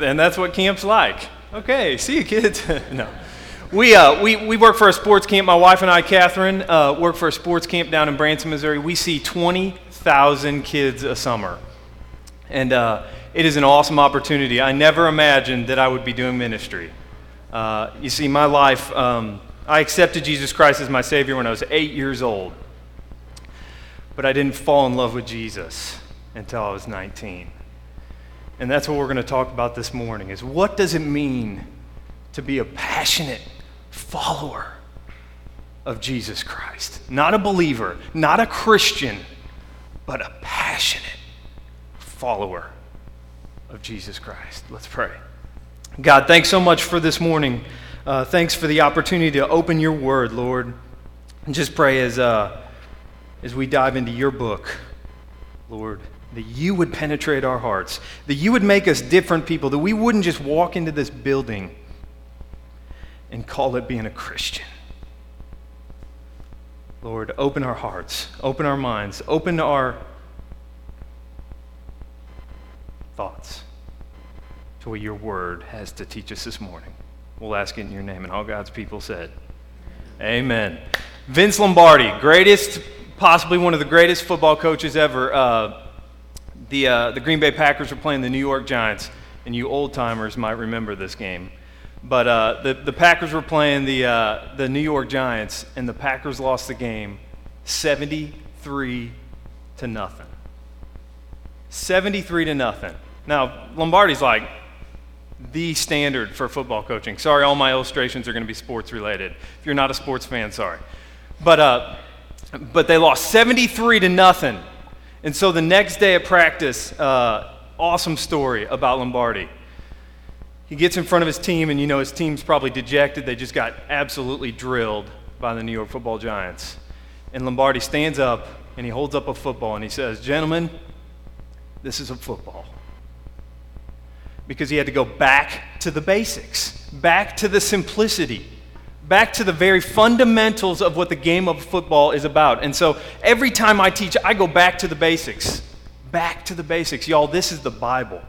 And that's what camp's like. Okay, see you, kids. no. We, uh, we, we work for a sports camp. My wife and I, Catherine, uh, work for a sports camp down in Branson, Missouri. We see 20,000 kids a summer. And uh, it is an awesome opportunity. I never imagined that I would be doing ministry. Uh, you see, my life, um, I accepted Jesus Christ as my Savior when I was eight years old. But I didn't fall in love with Jesus until I was 19. And that's what we're going to talk about this morning is what does it mean to be a passionate follower of Jesus Christ? Not a believer, not a Christian, but a passionate follower of Jesus Christ. Let's pray. God, thanks so much for this morning. Uh, thanks for the opportunity to open your word, Lord. And just pray as, uh, as we dive into your book, Lord that you would penetrate our hearts, that you would make us different people, that we wouldn't just walk into this building and call it being a Christian. Lord, open our hearts, open our minds, open our thoughts to what your word has to teach us this morning. We'll ask it in your name. And all God's people said, Amen. Vince Lombardi, greatest, possibly one of the greatest football coaches ever. Uh, the, uh, the Green Bay Packers were playing the New York Giants, and you old timers might remember this game. But uh, the, the Packers were playing the, uh, the New York Giants, and the Packers lost the game 73 to nothing. 73 to nothing. Now, Lombardi's like the standard for football coaching. Sorry, all my illustrations are going to be sports related. If you're not a sports fan, sorry. But, uh, but they lost 73 to nothing. And so the next day at practice, uh, awesome story about Lombardi. He gets in front of his team, and you know his team's probably dejected. They just got absolutely drilled by the New York football giants. And Lombardi stands up and he holds up a football and he says, Gentlemen, this is a football. Because he had to go back to the basics, back to the simplicity back to the very fundamentals of what the game of football is about. And so every time I teach, I go back to the basics. Back to the basics. Y'all, this is the Bible.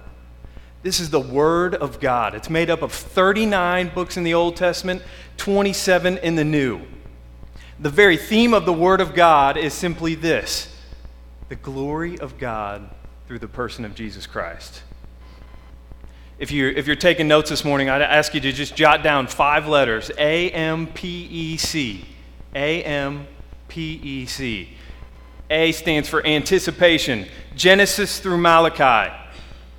This is the Word of God. It's made up of 39 books in the Old Testament, 27 in the New. The very theme of the Word of God is simply this the glory of God through the person of Jesus Christ. If you're, if you're taking notes this morning, I'd ask you to just jot down five letters A M P E C. A M P E C. A stands for anticipation, Genesis through Malachi.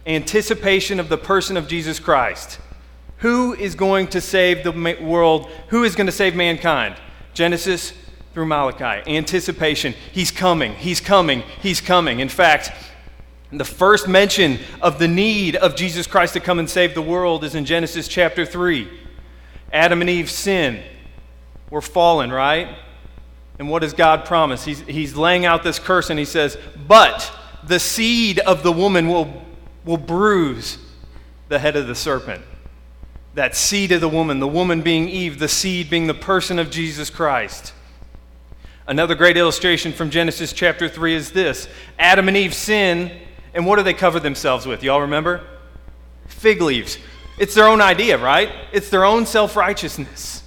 Anticipation of the person of Jesus Christ. Who is going to save the world? Who is going to save mankind? Genesis through Malachi. Anticipation. He's coming. He's coming. He's coming. In fact, the first mention of the need of Jesus Christ to come and save the world is in Genesis chapter 3. Adam and Eve sin. We're fallen, right? And what does God promise? He's, he's laying out this curse and he says, But the seed of the woman will, will bruise the head of the serpent. That seed of the woman, the woman being Eve, the seed being the person of Jesus Christ. Another great illustration from Genesis chapter 3 is this Adam and Eve sin and what do they cover themselves with? Y'all remember? Fig leaves. It's their own idea, right? It's their own self righteousness.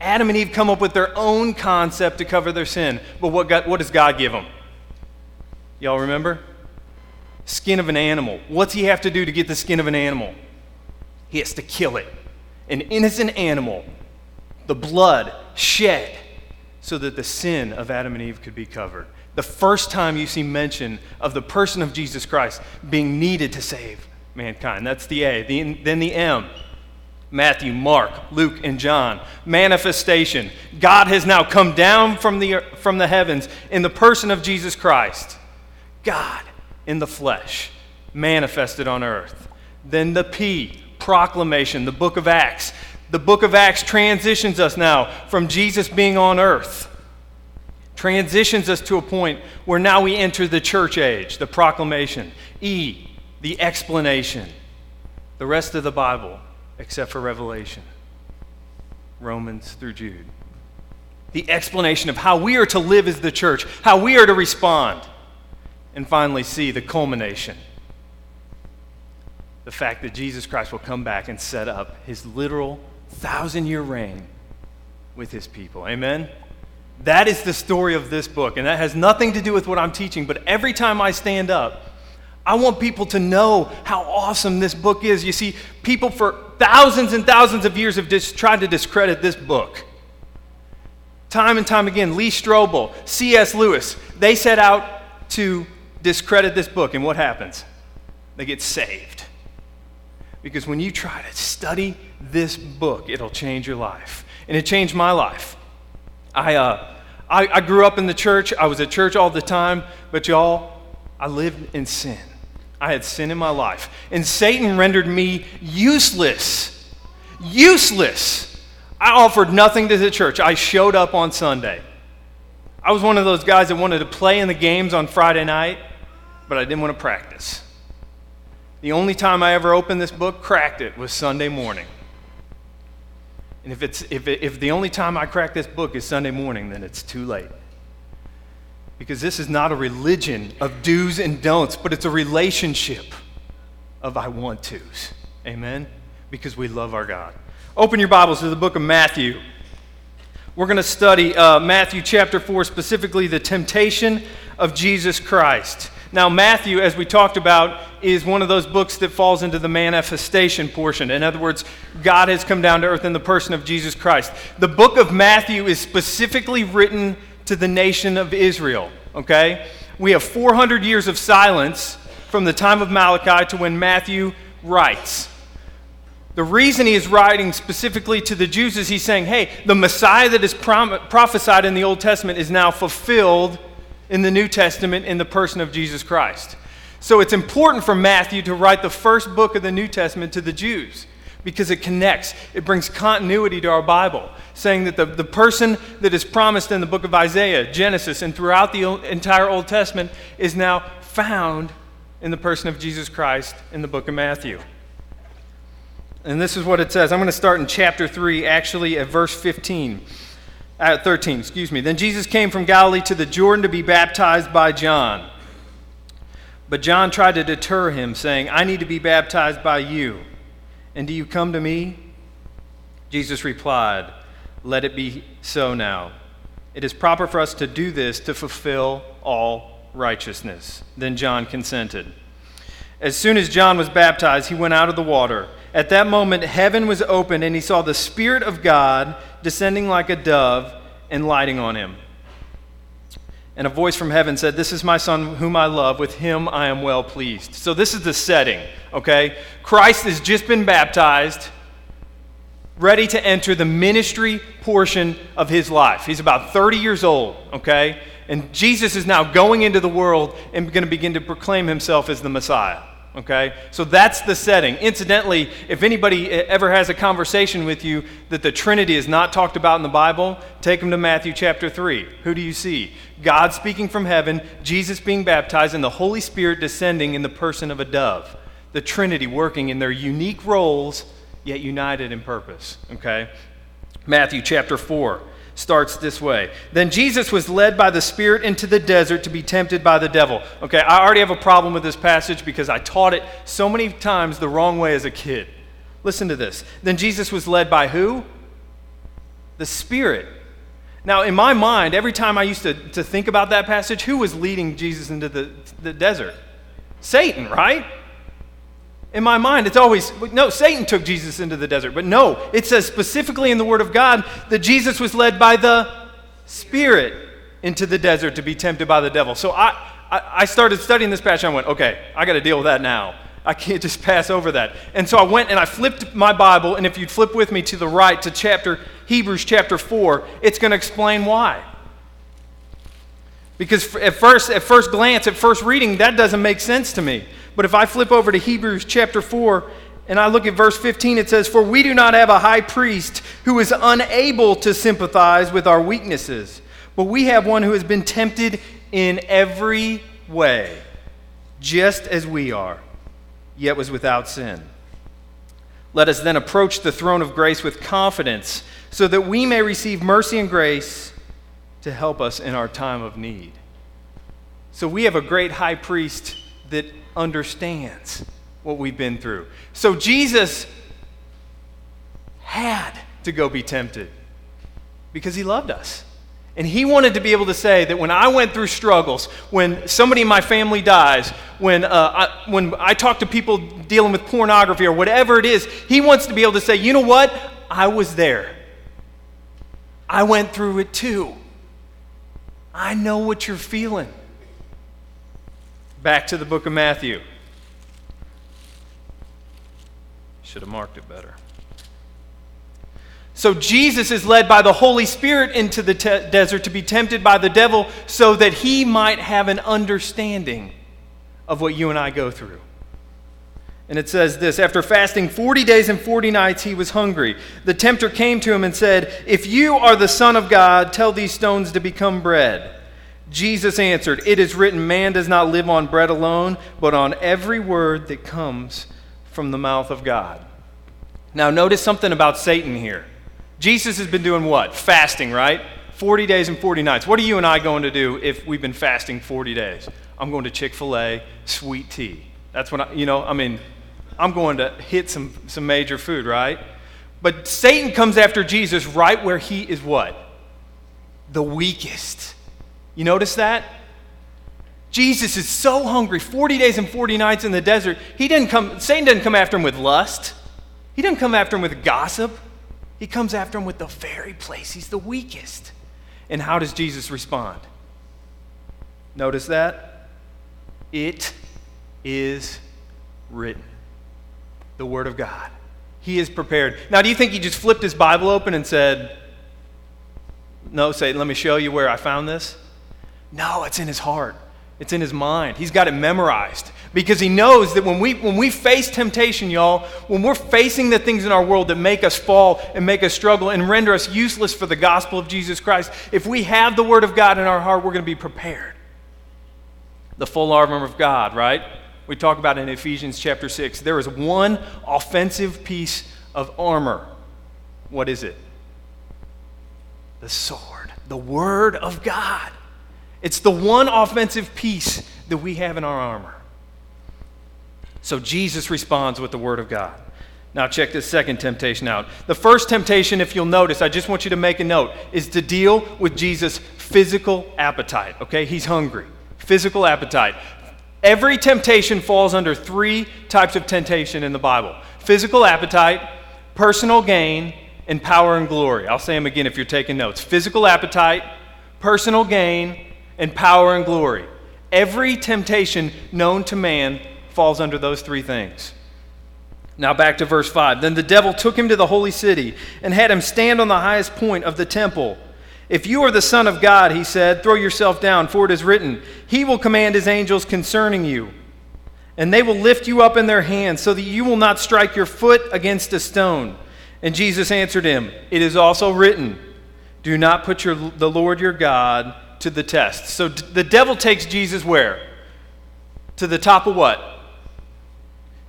Adam and Eve come up with their own concept to cover their sin. But what, God, what does God give them? Y'all remember? Skin of an animal. What's he have to do to get the skin of an animal? He has to kill it. An innocent animal, the blood shed so that the sin of Adam and Eve could be covered the first time you see mention of the person of Jesus Christ being needed to save mankind. That's the A. The, then the M. Matthew, Mark, Luke, and John. Manifestation. God has now come down from the, from the heavens in the person of Jesus Christ. God in the flesh, manifested on earth. Then the P, proclamation, the book of Acts. The book of Acts transitions us now from Jesus being on earth transitions us to a point where now we enter the church age, the proclamation. E, the explanation. The rest of the Bible, except for Revelation, Romans through Jude. The explanation of how we are to live as the church, how we are to respond. And finally, see the culmination. the fact that Jesus Christ will come back and set up his literal thousand year reign with his people. Amen? That is the story of this book, and that has nothing to do with what I'm teaching, but every time I stand up, I want people to know how awesome this book is. You see, people for thousands and thousands of years have just tried to discredit this book. Time and time again, Lee Strobel, C.S. Lewis, they set out to discredit this book, and what happens? They get saved. Because when you try to study this book, it'll change your life. And it changed my life. I, uh, I, I grew up in the church. I was at church all the time, but y'all, I lived in sin. I had sin in my life. And Satan rendered me useless. Useless. I offered nothing to the church. I showed up on Sunday. I was one of those guys that wanted to play in the games on Friday night, but I didn't want to practice. The only time I ever opened this book, cracked it, was Sunday morning. And if, it's, if, it, if the only time I crack this book is Sunday morning, then it's too late. Because this is not a religion of do's and don'ts, but it's a relationship of I want to's. Amen? Because we love our God. Open your Bibles to the book of Matthew. We're going to study uh, Matthew chapter 4, specifically the temptation of Jesus Christ. Now, Matthew, as we talked about, is one of those books that falls into the manifestation portion. In other words, God has come down to earth in the person of Jesus Christ. The book of Matthew is specifically written to the nation of Israel, okay? We have 400 years of silence from the time of Malachi to when Matthew writes. The reason he is writing specifically to the Jews is he's saying, hey, the Messiah that is prom- prophesied in the Old Testament is now fulfilled in the New Testament in the person of Jesus Christ. So it's important for Matthew to write the first book of the New Testament to the Jews because it connects, it brings continuity to our Bible, saying that the, the person that is promised in the book of Isaiah, Genesis, and throughout the entire Old Testament is now found in the person of Jesus Christ in the book of Matthew. And this is what it says. I'm going to start in chapter 3, actually at verse 15 at 13, excuse me. Then Jesus came from Galilee to the Jordan to be baptized by John. But John tried to deter him, saying, I need to be baptized by you. And do you come to me? Jesus replied, Let it be so now. It is proper for us to do this to fulfill all righteousness. Then John consented. As soon as John was baptized, he went out of the water. At that moment, heaven was opened, and he saw the Spirit of God descending like a dove and lighting on him. And a voice from heaven said, This is my son whom I love. With him I am well pleased. So, this is the setting, okay? Christ has just been baptized, ready to enter the ministry portion of his life. He's about 30 years old, okay? And Jesus is now going into the world and going to begin to proclaim himself as the Messiah. Okay? So that's the setting. Incidentally, if anybody ever has a conversation with you that the Trinity is not talked about in the Bible, take them to Matthew chapter 3. Who do you see? God speaking from heaven, Jesus being baptized, and the Holy Spirit descending in the person of a dove. The Trinity working in their unique roles, yet united in purpose. Okay? Matthew chapter 4 starts this way. Then Jesus was led by the Spirit into the desert to be tempted by the devil. Okay, I already have a problem with this passage because I taught it so many times the wrong way as a kid. Listen to this. Then Jesus was led by who? The Spirit. Now, in my mind, every time I used to, to think about that passage, who was leading Jesus into the, the desert? Satan, right? In my mind, it's always, no, Satan took Jesus into the desert. But no, it says specifically in the Word of God that Jesus was led by the Spirit into the desert to be tempted by the devil. So I, I, started studying this passage. I went, okay, I got to deal with that now. I can't just pass over that. And so I went and I flipped my Bible, and if you'd flip with me to the right to chapter Hebrews chapter 4, it's going to explain why. Because at first, at first glance, at first reading, that doesn't make sense to me. But if I flip over to Hebrews chapter 4 and I look at verse 15, it says, For we do not have a high priest who is unable to sympathize with our weaknesses, but we have one who has been tempted in every way, just as we are, yet was without sin. Let us then approach the throne of grace with confidence, so that we may receive mercy and grace to help us in our time of need. So we have a great high priest that understands what we've been through. So Jesus had to go be tempted because he loved us. And he wanted to be able to say that when I went through struggles, when somebody in my family dies, when, uh, I, when I talk to people dealing with pornography or whatever it is, he wants to be able to say, you know what? I was there. I went through it too. I know what you're feeling. Back to the book of Matthew. Should have marked it better. So Jesus is led by the Holy Spirit into the te- desert to be tempted by the devil so that he might have an understanding of what you and I go through. And it says this After fasting 40 days and 40 nights, he was hungry. The tempter came to him and said, If you are the Son of God, tell these stones to become bread. Jesus answered, It is written, Man does not live on bread alone, but on every word that comes from the mouth of God. Now, notice something about Satan here. Jesus has been doing what? Fasting, right? 40 days and 40 nights. What are you and I going to do if we've been fasting 40 days? I'm going to Chick fil A, sweet tea. That's what I, you know, I mean, I'm going to hit some, some major food, right? But Satan comes after Jesus right where he is what? The weakest. You notice that? Jesus is so hungry, 40 days and 40 nights in the desert. He didn't come, Satan didn't come after him with lust. He didn't come after him with gossip. He comes after him with the very place he's the weakest. And how does Jesus respond? Notice that? It is written. The Word of God. He is prepared. Now, do you think he just flipped his Bible open and said, No, Satan, let me show you where I found this? No, it's in his heart. It's in his mind. He's got it memorized because he knows that when we, when we face temptation, y'all, when we're facing the things in our world that make us fall and make us struggle and render us useless for the gospel of Jesus Christ, if we have the Word of God in our heart, we're going to be prepared. The full armor of God, right? We talk about in Ephesians chapter 6. There is one offensive piece of armor. What is it? The sword, the Word of God. It's the one offensive piece that we have in our armor. So Jesus responds with the Word of God. Now, check this second temptation out. The first temptation, if you'll notice, I just want you to make a note, is to deal with Jesus' physical appetite. Okay? He's hungry. Physical appetite. Every temptation falls under three types of temptation in the Bible physical appetite, personal gain, and power and glory. I'll say them again if you're taking notes. Physical appetite, personal gain, and power and glory. Every temptation known to man falls under those three things. Now back to verse 5. Then the devil took him to the holy city and had him stand on the highest point of the temple. If you are the Son of God, he said, throw yourself down, for it is written, He will command His angels concerning you, and they will lift you up in their hands, so that you will not strike your foot against a stone. And Jesus answered him, It is also written, Do not put your, the Lord your God to the test. So the devil takes Jesus where? To the top of what?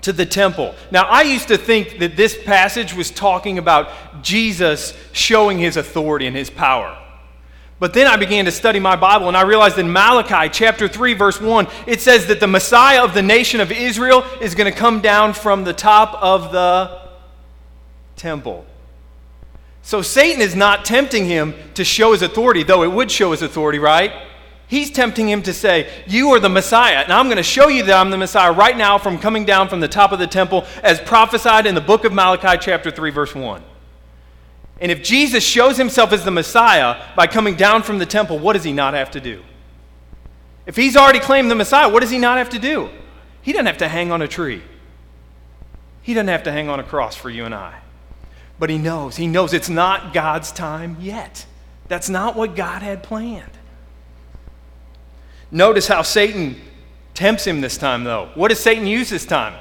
To the temple. Now, I used to think that this passage was talking about Jesus showing his authority and his power. But then I began to study my Bible and I realized in Malachi chapter 3, verse 1, it says that the Messiah of the nation of Israel is going to come down from the top of the temple. So Satan is not tempting him to show his authority, though it would show his authority, right? He's tempting him to say, You are the Messiah. Now I'm going to show you that I'm the Messiah right now from coming down from the top of the temple as prophesied in the book of Malachi, chapter 3, verse 1. And if Jesus shows himself as the Messiah by coming down from the temple, what does he not have to do? If he's already claimed the Messiah, what does he not have to do? He doesn't have to hang on a tree. He doesn't have to hang on a cross for you and I. But he knows. He knows it's not God's time yet. That's not what God had planned. Notice how Satan tempts him this time, though. What does Satan use this time?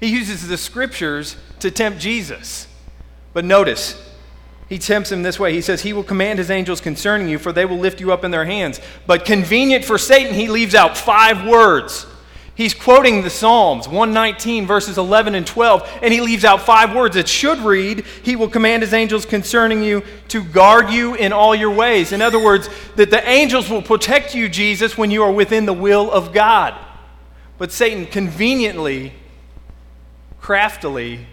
He uses the scriptures to tempt Jesus. But notice, he tempts him this way. He says, He will command His angels concerning you, for they will lift you up in their hands. But convenient for Satan, he leaves out five words. He's quoting the Psalms, 119, verses 11 and 12, and he leaves out five words. It should read, He will command His angels concerning you to guard you in all your ways. In other words, that the angels will protect you, Jesus, when you are within the will of God. But Satan conveniently craftily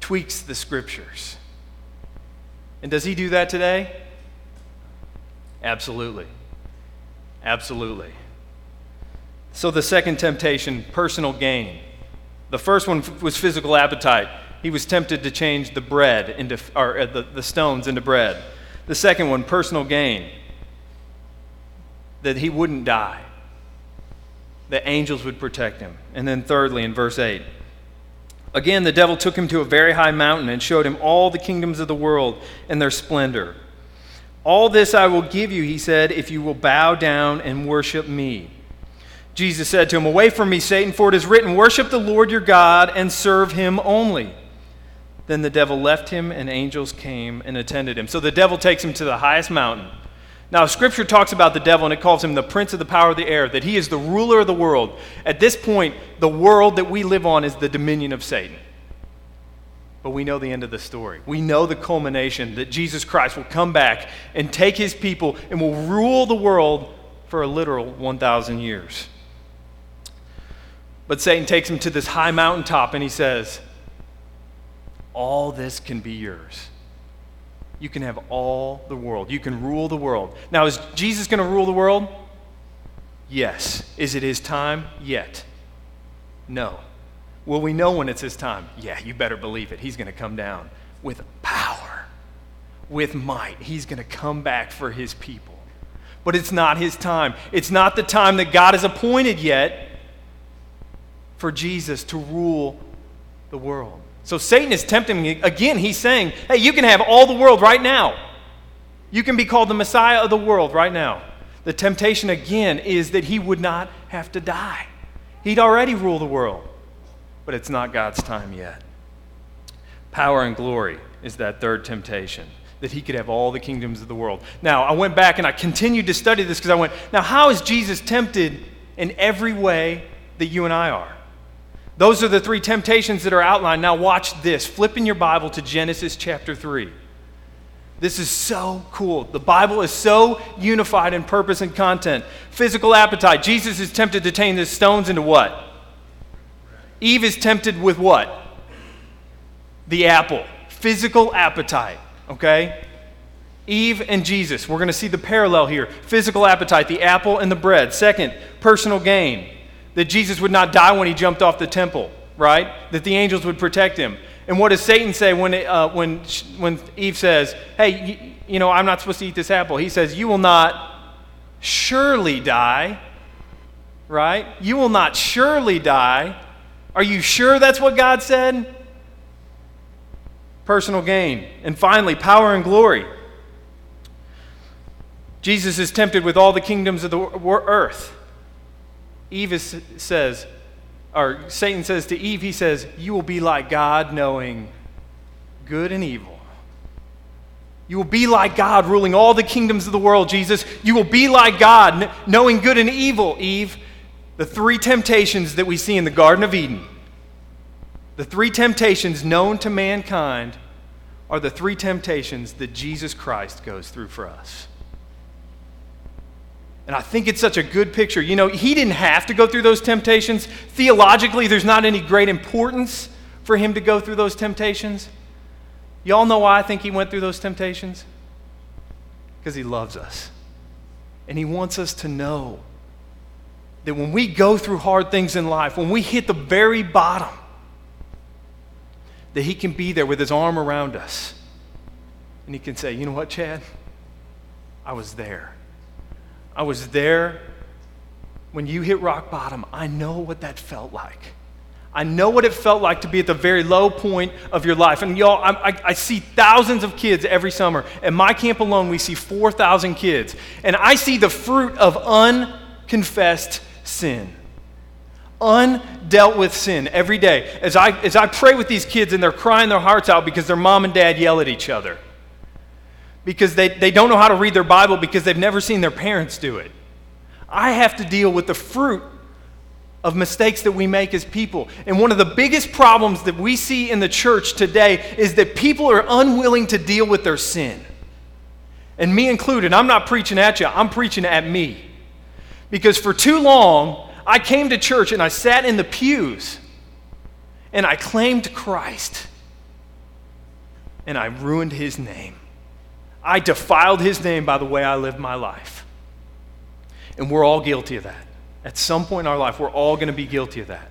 tweaks the scriptures. And does he do that today? Absolutely. Absolutely. So, the second temptation, personal gain. The first one was physical appetite. He was tempted to change the bread into, or uh, the, the stones into bread. The second one, personal gain. That he wouldn't die, that angels would protect him. And then, thirdly, in verse 8, again, the devil took him to a very high mountain and showed him all the kingdoms of the world and their splendor. All this I will give you, he said, if you will bow down and worship me. Jesus said to him, Away from me, Satan, for it is written, Worship the Lord your God and serve him only. Then the devil left him, and angels came and attended him. So the devil takes him to the highest mountain. Now, Scripture talks about the devil, and it calls him the prince of the power of the air, that he is the ruler of the world. At this point, the world that we live on is the dominion of Satan. But we know the end of the story. We know the culmination that Jesus Christ will come back and take his people and will rule the world for a literal 1,000 years. But Satan takes him to this high mountaintop and he says, All this can be yours. You can have all the world. You can rule the world. Now, is Jesus going to rule the world? Yes. Is it his time? Yet. No. Will we know when it's his time? Yeah, you better believe it. He's going to come down with power, with might. He's going to come back for his people. But it's not his time. It's not the time that God has appointed yet for Jesus to rule the world. So Satan is tempting me. Again, he's saying, hey, you can have all the world right now. You can be called the Messiah of the world right now. The temptation, again, is that he would not have to die. He'd already rule the world, but it's not God's time yet. Power and glory is that third temptation, that he could have all the kingdoms of the world. Now, I went back and I continued to study this because I went, now, how is Jesus tempted in every way that you and I are? Those are the three temptations that are outlined. Now, watch this. Flip in your Bible to Genesis chapter 3. This is so cool. The Bible is so unified in purpose and content. Physical appetite. Jesus is tempted to turn the stones into what? Eve is tempted with what? The apple. Physical appetite, okay? Eve and Jesus. We're going to see the parallel here. Physical appetite, the apple and the bread. Second, personal gain that Jesus would not die when he jumped off the temple, right? That the angels would protect him. And what does Satan say when, it, uh, when, when Eve says, Hey, you, you know, I'm not supposed to eat this apple? He says, You will not surely die, right? You will not surely die. Are you sure that's what God said? Personal gain. And finally, power and glory. Jesus is tempted with all the kingdoms of the earth. Eve is, says, or Satan says to Eve, he says, You will be like God, knowing good and evil. You will be like God, ruling all the kingdoms of the world, Jesus. You will be like God, knowing good and evil, Eve. The three temptations that we see in the Garden of Eden, the three temptations known to mankind, are the three temptations that Jesus Christ goes through for us. And I think it's such a good picture. You know, he didn't have to go through those temptations. Theologically, there's not any great importance for him to go through those temptations. Y'all know why I think he went through those temptations? Because he loves us. And he wants us to know that when we go through hard things in life, when we hit the very bottom, that he can be there with his arm around us. And he can say, You know what, Chad? I was there. I was there when you hit rock bottom. I know what that felt like. I know what it felt like to be at the very low point of your life. And y'all, I, I, see thousands of kids every summer. At my camp alone, we see 4,000 kids. And I see the fruit of unconfessed sin, undealt with sin every day. As I, as I pray with these kids and they're crying their hearts out because their mom and dad yell at each other because they, they don't know how to read their Bible because they've never seen their parents do it. I have to deal with the fruit of mistakes that we make as people. And one of the biggest problems that we see in the church today is that people are unwilling to deal with their sin. And me included, I'm not preaching at you, I'm preaching at me. Because for too long, I came to church and I sat in the pews and I claimed Christ and I ruined his name. I defiled his name by the way I lived my life. And we're all guilty of that. At some point in our life, we're all going to be guilty of that.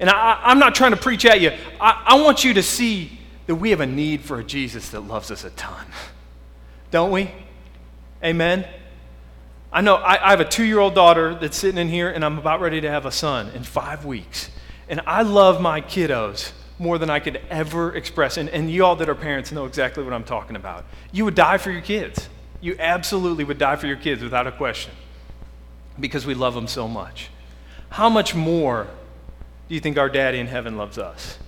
And I, am not trying to preach at you. I, I want you to see that we have a need for a Jesus that loves us a ton. Don't we? Amen? I know I, I have a two year old daughter that's sitting in here, and I'm about ready to have a son in five weeks. And I love my kiddos more than I could ever express. And, and you all that are parents know exactly what I'm talking about. You would die for your kids. You absolutely would die for your kids without a question because we love them so much. How much more do you think our daddy in heaven loves us?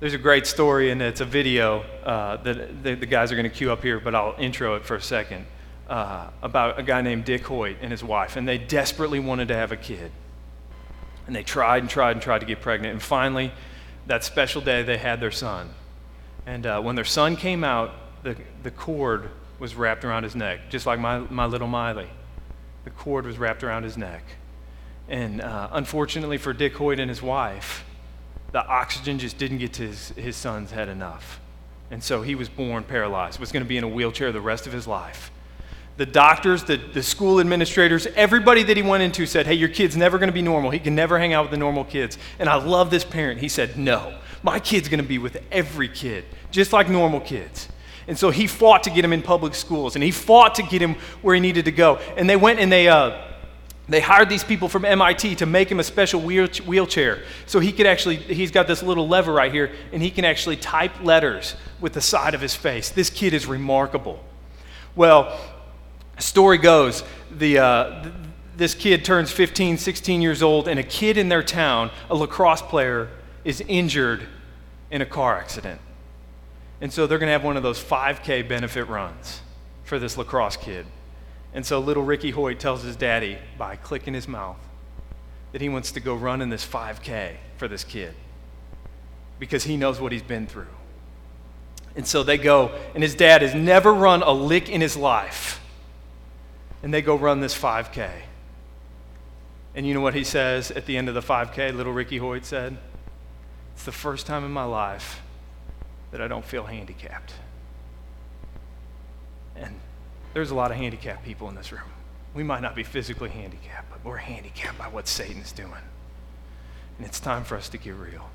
There's a great story, and it's a video uh, that the, the, guys are going to cue up here, but I'll intro it for a second uh, about a guy named Dick Hoyt and his wife, and they desperately wanted to have a kid. And they tried and tried and tried to get pregnant. And finally, that special day, they had their son. And uh, when their son came out, the, the cord was wrapped around his neck, just like my, my little Miley. The cord was wrapped around his neck. And uh, unfortunately for Dick Hoyt and his wife, the oxygen just didn't get to his, his son's head enough. And so he was born paralyzed, was going to be in a wheelchair the rest of his life the doctors, the, the school administrators, everybody that he went into said, Hey, your kid's never going to be normal. He can never hang out with the normal kids. And I love this parent. He said, No, my kid's going to be with every kid, just like normal kids. And so he fought to get him in public schools and he fought to get him where he needed to go. And they went and they, uh, they hired these people from MIT to make him a special wheelchair. So he could actually, he's got this little lever right here, and he can actually type letters with the side of his face. This kid is remarkable. Well, story goes the, uh, th- this kid turns 15, 16 years old, and a kid in their town, a lacrosse player, is injured in a car accident. And so they're going to have one of those 5K benefit runs for this lacrosse kid. And so little Ricky Hoyt tells his daddy by clicking his mouth that he wants to go run in this 5K for this kid because he knows what he's been through. And so they go, and his dad has never run a lick in his life and they go run this 5K. And you know what he says at the end of the 5K? Little Ricky Hoyt said, It's the first time in my life that I don't feel handicapped. And there's a lot of handicapped people in this room. We might not be physically handicapped, but we're handicapped by what Satan's doing. And it's time for us to get real.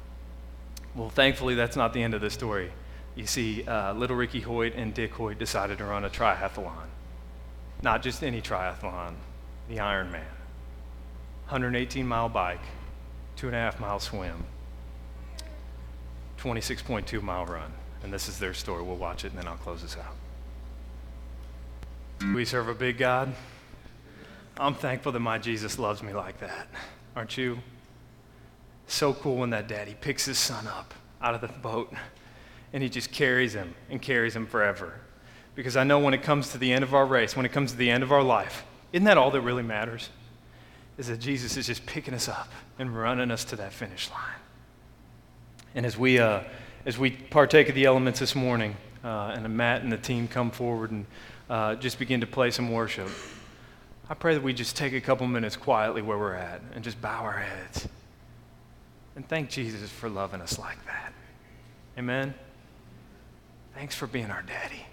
Well, thankfully, that's not the end of the story. You see, uh, little Ricky Hoyt and Dick Hoyt decided to run a triathlon. Not just any triathlon, the Ironman. 118 mile bike, two and a half mile swim, 26.2 mile run. And this is their story. We'll watch it and then I'll close this out. We serve a big God. I'm thankful that my Jesus loves me like that. Aren't you? So cool when that daddy picks his son up out of the boat and he just carries him and carries him forever. Because I know when it comes to the end of our race, when it comes to the end of our life, isn't that all that really matters? Is that Jesus is just picking us up and running us to that finish line. And as we, uh, as we partake of the elements this morning, uh, and Matt and the team come forward and uh, just begin to play some worship, I pray that we just take a couple minutes quietly where we're at and just bow our heads and thank Jesus for loving us like that. Amen. Thanks for being our daddy.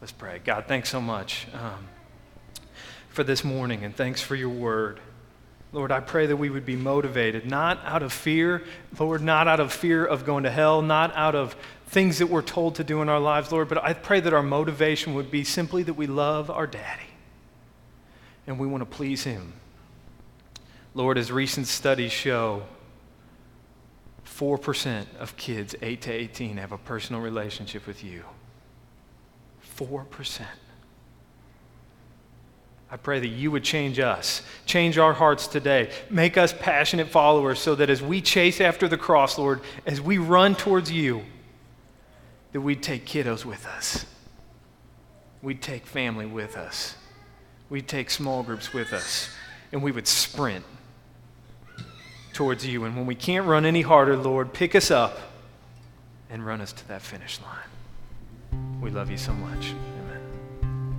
Let's pray. God, thanks so much um, for this morning and thanks for your word. Lord, I pray that we would be motivated, not out of fear, Lord, not out of fear of going to hell, not out of things that we're told to do in our lives, Lord, but I pray that our motivation would be simply that we love our daddy and we want to please him. Lord, as recent studies show, 4% of kids 8 to 18 have a personal relationship with you. 4%. I pray that you would change us, change our hearts today, make us passionate followers so that as we chase after the cross, Lord, as we run towards you, that we'd take kiddos with us. We'd take family with us. We'd take small groups with us. And we would sprint towards you. And when we can't run any harder, Lord, pick us up and run us to that finish line. We love you so much.